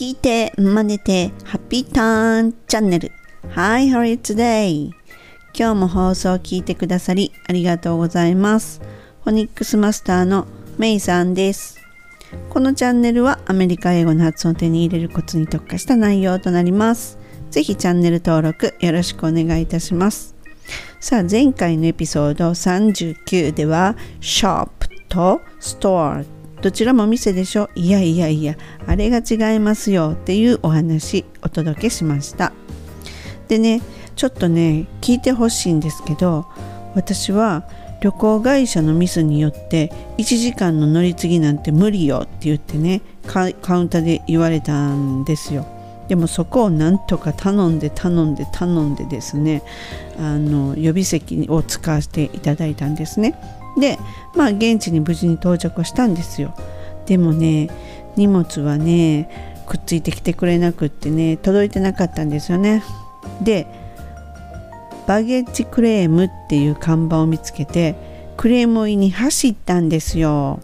聞いて、真似て、ハッピーターンチャンネル。Hi, how are you today? 今日も放送を聞いてくださりありがとうございます。フォニックスマスターのメイさんです。このチャンネルはアメリカ英語の発音を手に入れるコツに特化した内容となります。ぜひチャンネル登録よろしくお願いいたします。さあ前回のエピソード39では shop と store どちらも店でしょ。いやいやいやあれが違いますよ。っていうお話お届けしました。でねちょっとね聞いてほしいんですけど私は旅行会社のミスによって1時間の乗り継ぎなんて無理よ。って言ってねカウンターで言われたんですよ。でもそこをなんとか頼んで頼んで頼んでですねあの予備席を使わせていただいたんですね。でまあ現地に無事に到着したんですよ。でもね荷物はねくっついてきてくれなくってね届いてなかったんですよね。でバゲッジクレームっていう看板を見つけてクレームを言いに走ったんですよ。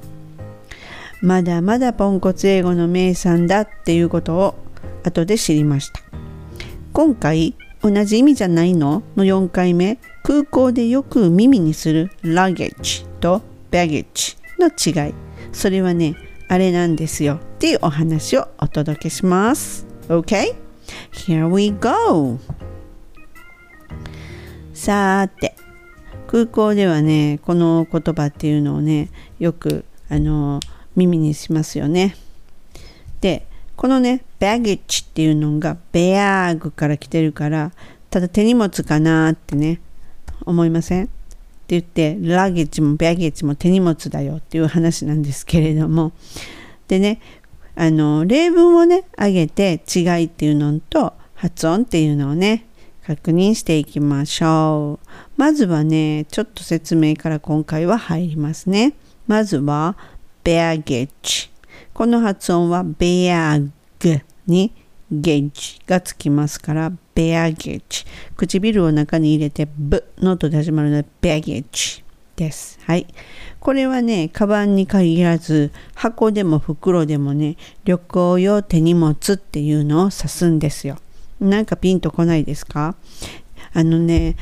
まだまだポンコツ英語の名産だっていうことを後で知りました。今回同じ意味じゃないの？の4回目。空港でよく耳にするラゲッジ。とバゲッジの違い。それはねあれなんですよ。っていうお話をお届けします。OK? Here we go! さーて空港ではねこの言葉っていうのをねよくあの耳にしますよね。でこのねバゲッジっていうのがベアーグから来てるからただ手荷物かなってね思いません？って言ってラゲッジもバゲッジも手荷物だよっていう話なんですけれども。でねあの例文をね上げて違いっていうのと発音っていうのをね確認していきましょう。まずはねちょっと説明から今回は入りますね。まずは baggage この発音はベアグにゲージがつきますから、ベアゲージ。唇を中に入れて、ブの音で始まるので、ベアゲージです。はい。これはね、カバンに限らず、箱でも袋でもね、旅行用手荷物っていうのを指すんですよ。なんかピンとこないですか？あのね、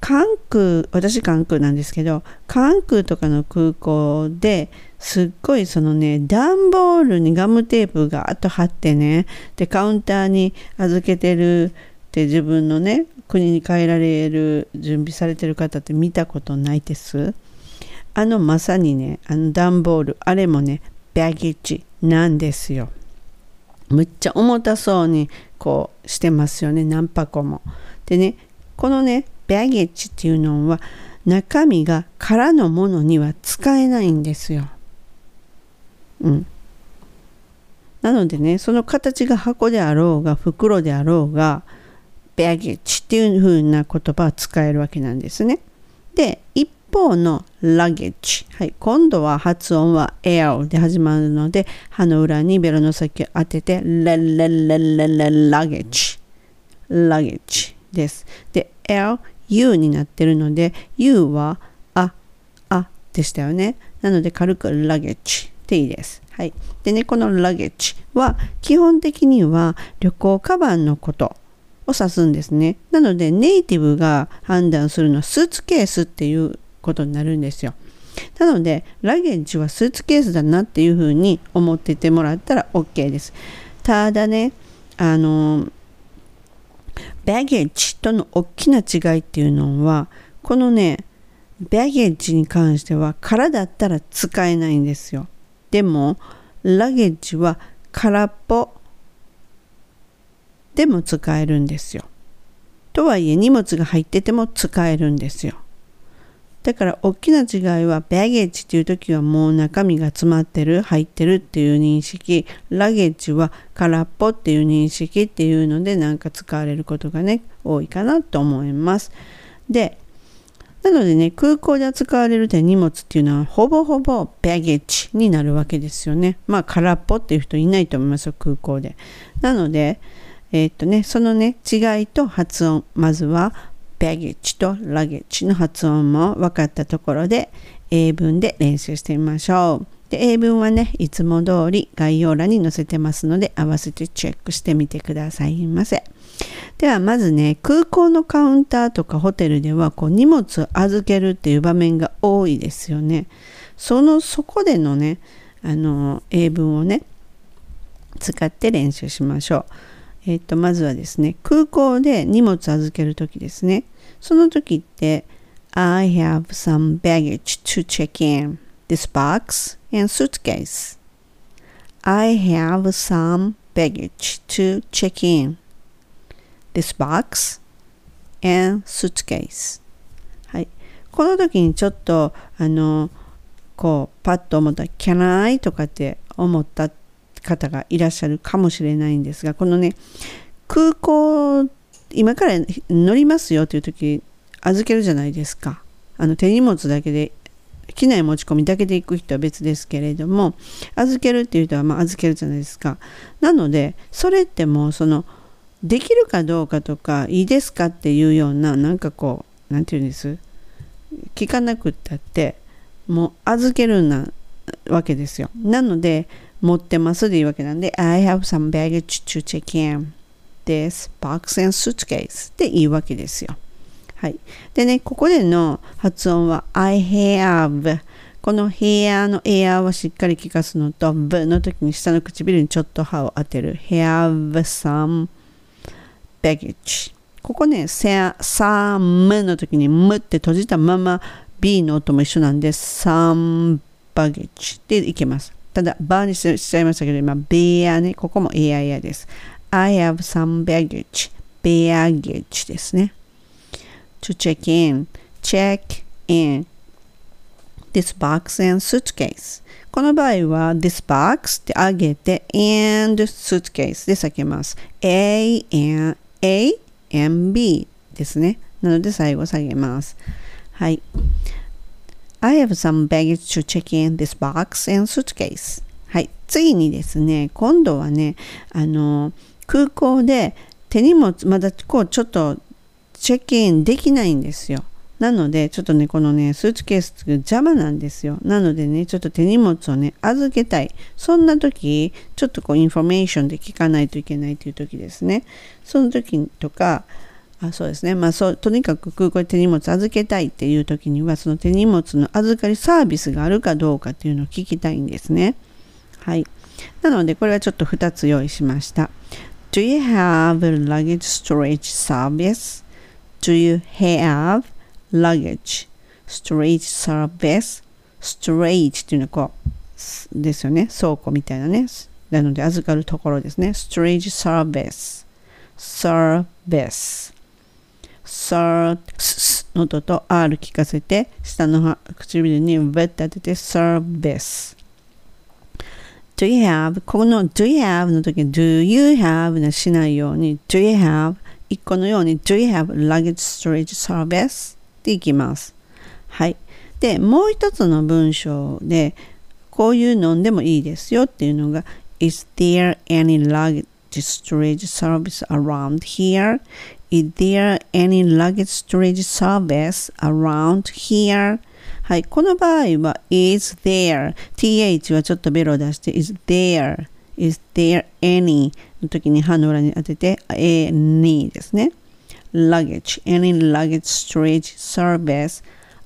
関空、私関空なんですけど、関空とかの空港ですっごいそのね、段ボールにガムテープがあと貼ってね、で、カウンターに預けてるって自分のね、国に帰られる準備されてる方って見たことないです？あのまさにね、あの段ボール、あれもね、バゲッジなんですよ。むっちゃ重たそうにこうしてますよね、何箱も。でね、このね、バゲッジっていうのは中身が空のものには使えないんですよ。うん。なのでね、その形が箱であろうが袋であろうが、バゲッジっていう風な言葉は使えるわけなんですね。で、一方のラゲッジ。はい、今度は発音は L で始まるので、歯の裏にベロの先を当てて、レレレレレラゲッジ。ラゲッジです。で、L、U になってるので U はあ、あでしたよね。なので軽くラゲッジでいいです。はい。でね、このラゲッジは基本的には旅行カバンのことを指すんですね。なのでネイティブが判断するのはスーツケースっていうことになるんですよ。なのでラゲッジはスーツケースだなっていうふうに思っててもらったら OK です。ただね、あのバゲッジとの大きな違いっていうのはこのねバゲッジに関しては空だったら使えないんですよでもラゲッジは空っぽでも使えるんですよ。とはいえ荷物が入ってても使えるんですよ。だから大きな違いはバゲッジっていう時はもう中身が詰まってる入ってるっていう認識。ラゲッジは空っぽっていう認識っていうのでなんか使われることがね多いかなと思います。でなのでね空港で扱われる手荷物っていうのはほぼほぼバゲッジになるわけですよね。まあ空っぽっていう人いないと思いますよ空港で。なのでえー、っとねそのね違いと発音まずはバゲッジとラゲッジの発音も分かったところで英文で練習してみましょう。で英文はねいつも通り概要欄に載せてますので合わせてチェックしてみてくださいませ。ではまずね空港のカウンターとかホテルではこう荷物を預けるっていう場面が多いですよね。そのそこでのねあの英文をね使って練習しましょう。えっ、とまずはですね空港で荷物預ける時ですねその時って I have some baggage to check in this box and suitcase. I have some baggage to check in this box and suitcase. はい。この時にちょっと、あの、こう、パッと思った、can I? とかって思った方がいらっしゃるかもしれないんですが、このね、空港、今から乗りますよという時、預けるじゃないですか。あの手荷物だけで機内持ち込みだけで行く人は別ですけれども預けるっていう人はま預けるじゃないですかなのでそれってもうそのできるかどうかとかいいですかっていうようななんかこう何て言うんです聞かなくったってもう預けるなわけですよなので持ってますでいいわけなんで I have some baggage to check in. This box and suitcase でいいわけですよ。はい。でね、ここでの発音は I have この here の air をしっかり聞かすのと v の時に下の唇にちょっと歯を当てる。Have some baggage ここね some の時にむって閉じたまま b の音も一緒なんで some baggage でいけます。ただバーにしちゃいましたけど今 bear ねここも air です I have some baggage baggage ですね to check in, check in this box and suitcase この場合は this box って上げて and suitcase で避けます A and A and B ですねなので最後下げますはい I have some baggage to check in this box and suitcase はい次にですね今度はねあの空港で手荷物まだこうちょっとチェックインできないんですよ。なので、ちょっとね、このね、スーツケースが邪魔なんですよ。なのでね、ちょっと手荷物をね、預けたい。そんな時、ちょっとこう、インフォメーションで聞かないといけないという時ですね。その時とか、あそうですね。まあそう、とにかく空港で手荷物預けたいっていう時には、その手荷物の預かりサービスがあるかどうかっていうのを聞きたいんですね。はい。なので、これはちょっと2つ用意しました。Do you have a luggage storage service? Do you have luggage? storage service? storage っていうのはこうですよね。倉庫みたいなね。なので預かるところですね。storage service. service. Sir の音と R 聞かせて下の唇に V って当てて service. Do you have この Do you have の時に Do you have なしないように Do you have 一個のように Do you have luggage storage service? っていきます。はい。で、もう一つの文章でこういうのでもいいですよっていうのが Is there any luggage storage service around here? Is there any luggage storage service around here? はい。この場合は is there th はちょっとベロを出して is there is there any の時に歯の裏に当てて any ですね。luggage, any luggage storage service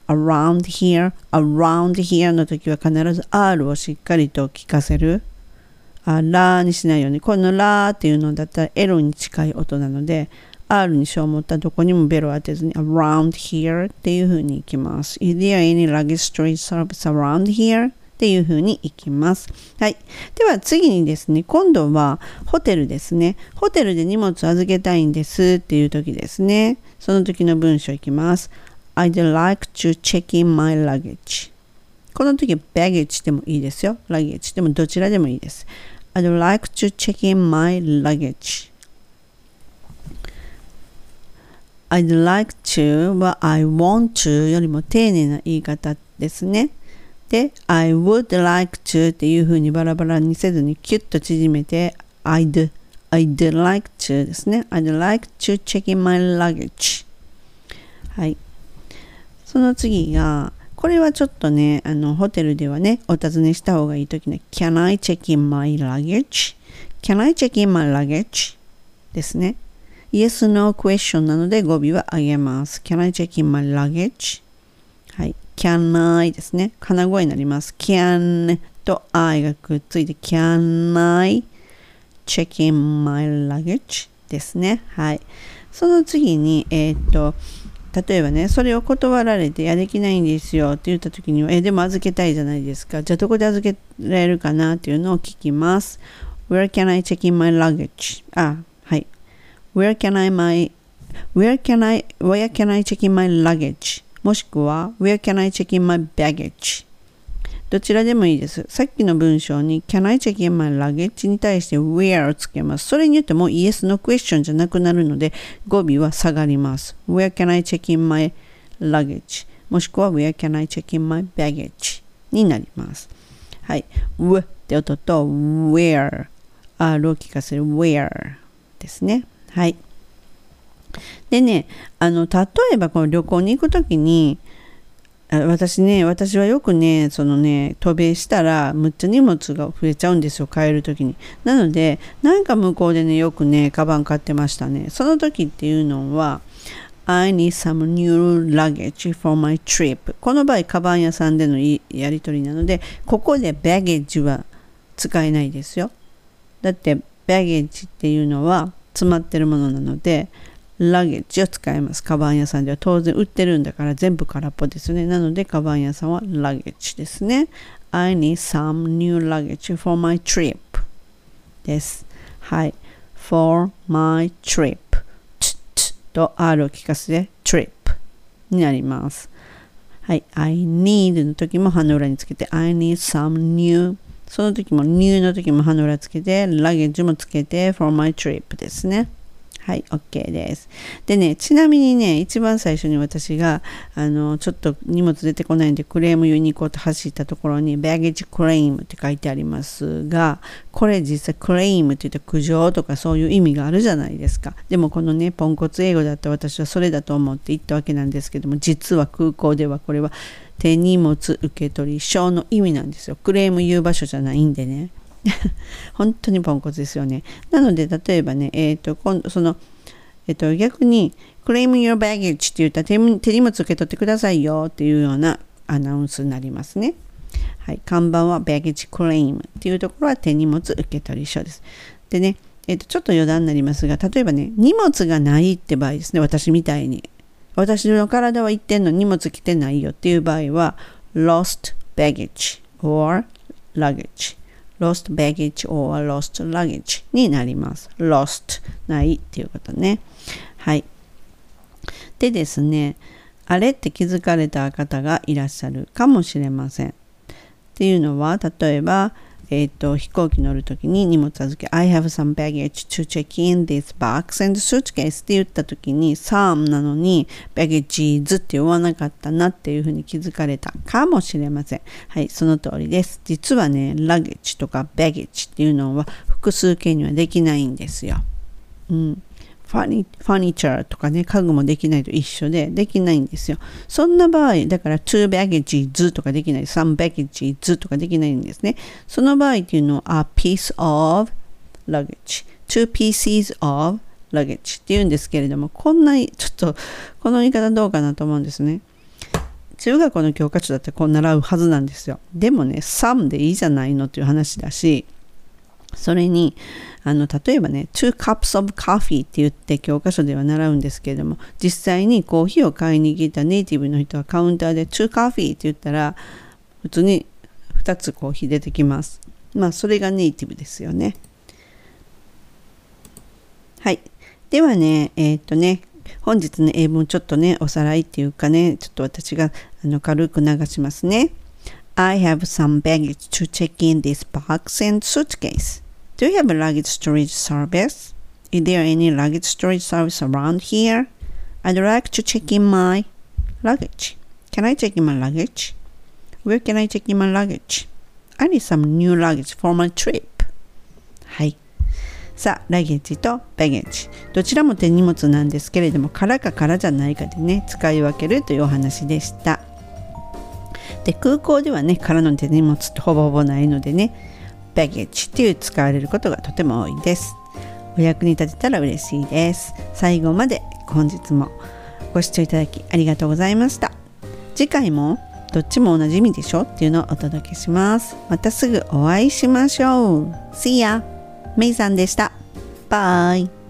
around here, around here の時は必ず R をしっかりと聞かせる。あラーにしないように。このラーっていうのだったら L に近い音なので、R にしよう思ったらどこにもベロを当てずに around here っていう風にいきます。Is there any luggage storage service around here? っていう風にいきます。はい。では次にですね、今度はホテルですね。ホテルで荷物預けたいんですっていう時ですね。その時の文章いきます。I'd like to check in my luggage. この時 baggage でもいいですよ。luggage でもどちらでもいいです。I'd like to check in my luggage. I'd like to は I want to よりも丁寧な言い方ですね。で、I would like to っていう風にバラバラにせずにキュッと縮めて I'd, I'd like to ですね。I'd like to check in my luggage. はい。その次が、これはちょっとね、あの、ホテルではね、お尋ねした方がいいときね、Can I check in my luggage?Can I check in my luggage? ですね。Yes, no question なので語尾はあげます。Can I check in my luggage? はい。Can I ですね。金声になります。Can と I がくっついて Can I check in my luggage? ですね。はい。その次に、えー、っと、例えばね、それを断られて、いや、できないんですよって言った時には、え、でも預けたいじゃないですか。じゃあ、どこで預けられるかな？っていうのを聞きます。Where can I check in my luggage? あ、Where can I my, where can I, where can I check in my luggage? もしくは、Where can I check in my baggage? どちらでもいいです。さっきの文章に Can I check in my luggage? に対して Where をつけます。それによっても Yes のクエスチョンじゃなくなるので語尾は下がります。Where can I check in my luggage? もしくは Where can I check in my baggage? になります。はい。W って音と Where R を聞かせる Where ですね。はい。でね、あの、例えばこの旅行に行くときに、私ね、私はよくね、そのね、渡米したら、むっちゃ荷物が増えちゃうんですよ、帰るときに。なので、なんか向こうでね、よくね、カバン買ってましたね。その時っていうのは、I need some new luggage for my trip. この場合、カバン屋さんでのやり取りなので、ここで baggage は使えないですよ。だって、baggage っていうのは詰まってるものなので、ラゲッジを使います。カバン屋さんでは当然売ってるんだから全部空っぽですね。なのでカバン屋さんはラゲッジですね。I need some new luggage for my trip です。はい。for my trip と R を聞かせて trip になります。はい。I need の時も歯の裏につけて I need some new その時も入院の時も歯の裏つけてラゲッジもつけて for my trip ですね。はい、OK です。でね、ちなみにね、一番最初に私が、あの、ちょっと荷物出てこないんでクレーム言いに行こうと走ったところに、バゲージクレームって書いてありますが、これ実際クレームって言って苦情とかそういう意味があるじゃないですか。でもこのね、ポンコツ英語だった私はそれだと思って言ったわけなんですけども、実は空港ではこれは手荷物受け取り証の意味なんですよ。クレーム言う場所じゃないんでね。本当にポンコツですよね。なので、例えばね、えっ、ー、と、今度、その、えっ、ー、と、逆に、claim your baggage って言ったら手荷物受け取ってくださいよっていうようなアナウンスになりますね。はい、看板は baggage claim っていうところは手荷物受け取り書です。でね、えっ、ー、と、ちょっと余談になりますが、例えばね、荷物がないって場合ですね、私みたいに。私の体は行ってんの荷物来てないよっていう場合は、lost baggage or luggage lost baggage or lost luggage になります。lost ないっていうことね。はい。でですね、あれって気づかれた方がいらっしゃるかもしれません。っていうのは、例えば、えっ、ー、と、飛行機乗るときに荷物預け、I have some baggage to check in this box and suitcase って言ったときに、some なのに、baggages って言わなかったなっていうふうに気づかれたかもしれません。はい、その通りです。実はね、luggage とか baggage っていうのは複数形にはできないんですよ。うん。ファニファニチャーとかね、家具もできないと一緒で、できないんですよ。そんな場合、だから two baggages とかできない、some baggages とかできないんですね。その場合っていうのは、a piece of luggage, two pieces of luggage っていうんですけれども、こんな、ちょっと、この言い方どうかなと思うんですね。中学校の教科書だってこう習うはずなんですよ。でもね、some でいいじゃないのっていう話だし、それに、あの、例えばね、two cups of coffee って言って教科書では習うんですけれども、実際にコーヒーを買いに来たネイティブの人はカウンターで two coffee って言ったら、普通に2つコーヒー出てきます。まあ、それがネイティブですよね。はい。ではね、えー、っとね、本日の英文ちょっとね、おさらいっていうかね、ちょっと私があの軽く流しますね。I have some baggage to check in this box and suitcase. Do you have a luggage storage service? Is there any luggage storage service around here? I'd like to check in my luggage. Can I check in my luggage? Where can I check in my luggage? I need some new luggage for my trip. はい。さあ、ラゲッジとバゲッジ。どちらも手荷物なんですけれども、空か空じゃないかでね、使い分けるというお話でした。で空港ではね空の手荷物ってほぼほぼないのでね baggage っていう使われることがとても多いです。お役に立てたら嬉しいです。最後まで本日もご視聴いただきありがとうございました。次回もどっちも同じ意味でしょっていうのをお届けします。またすぐお会いしましょう。See ya! めいさんでした。バイ。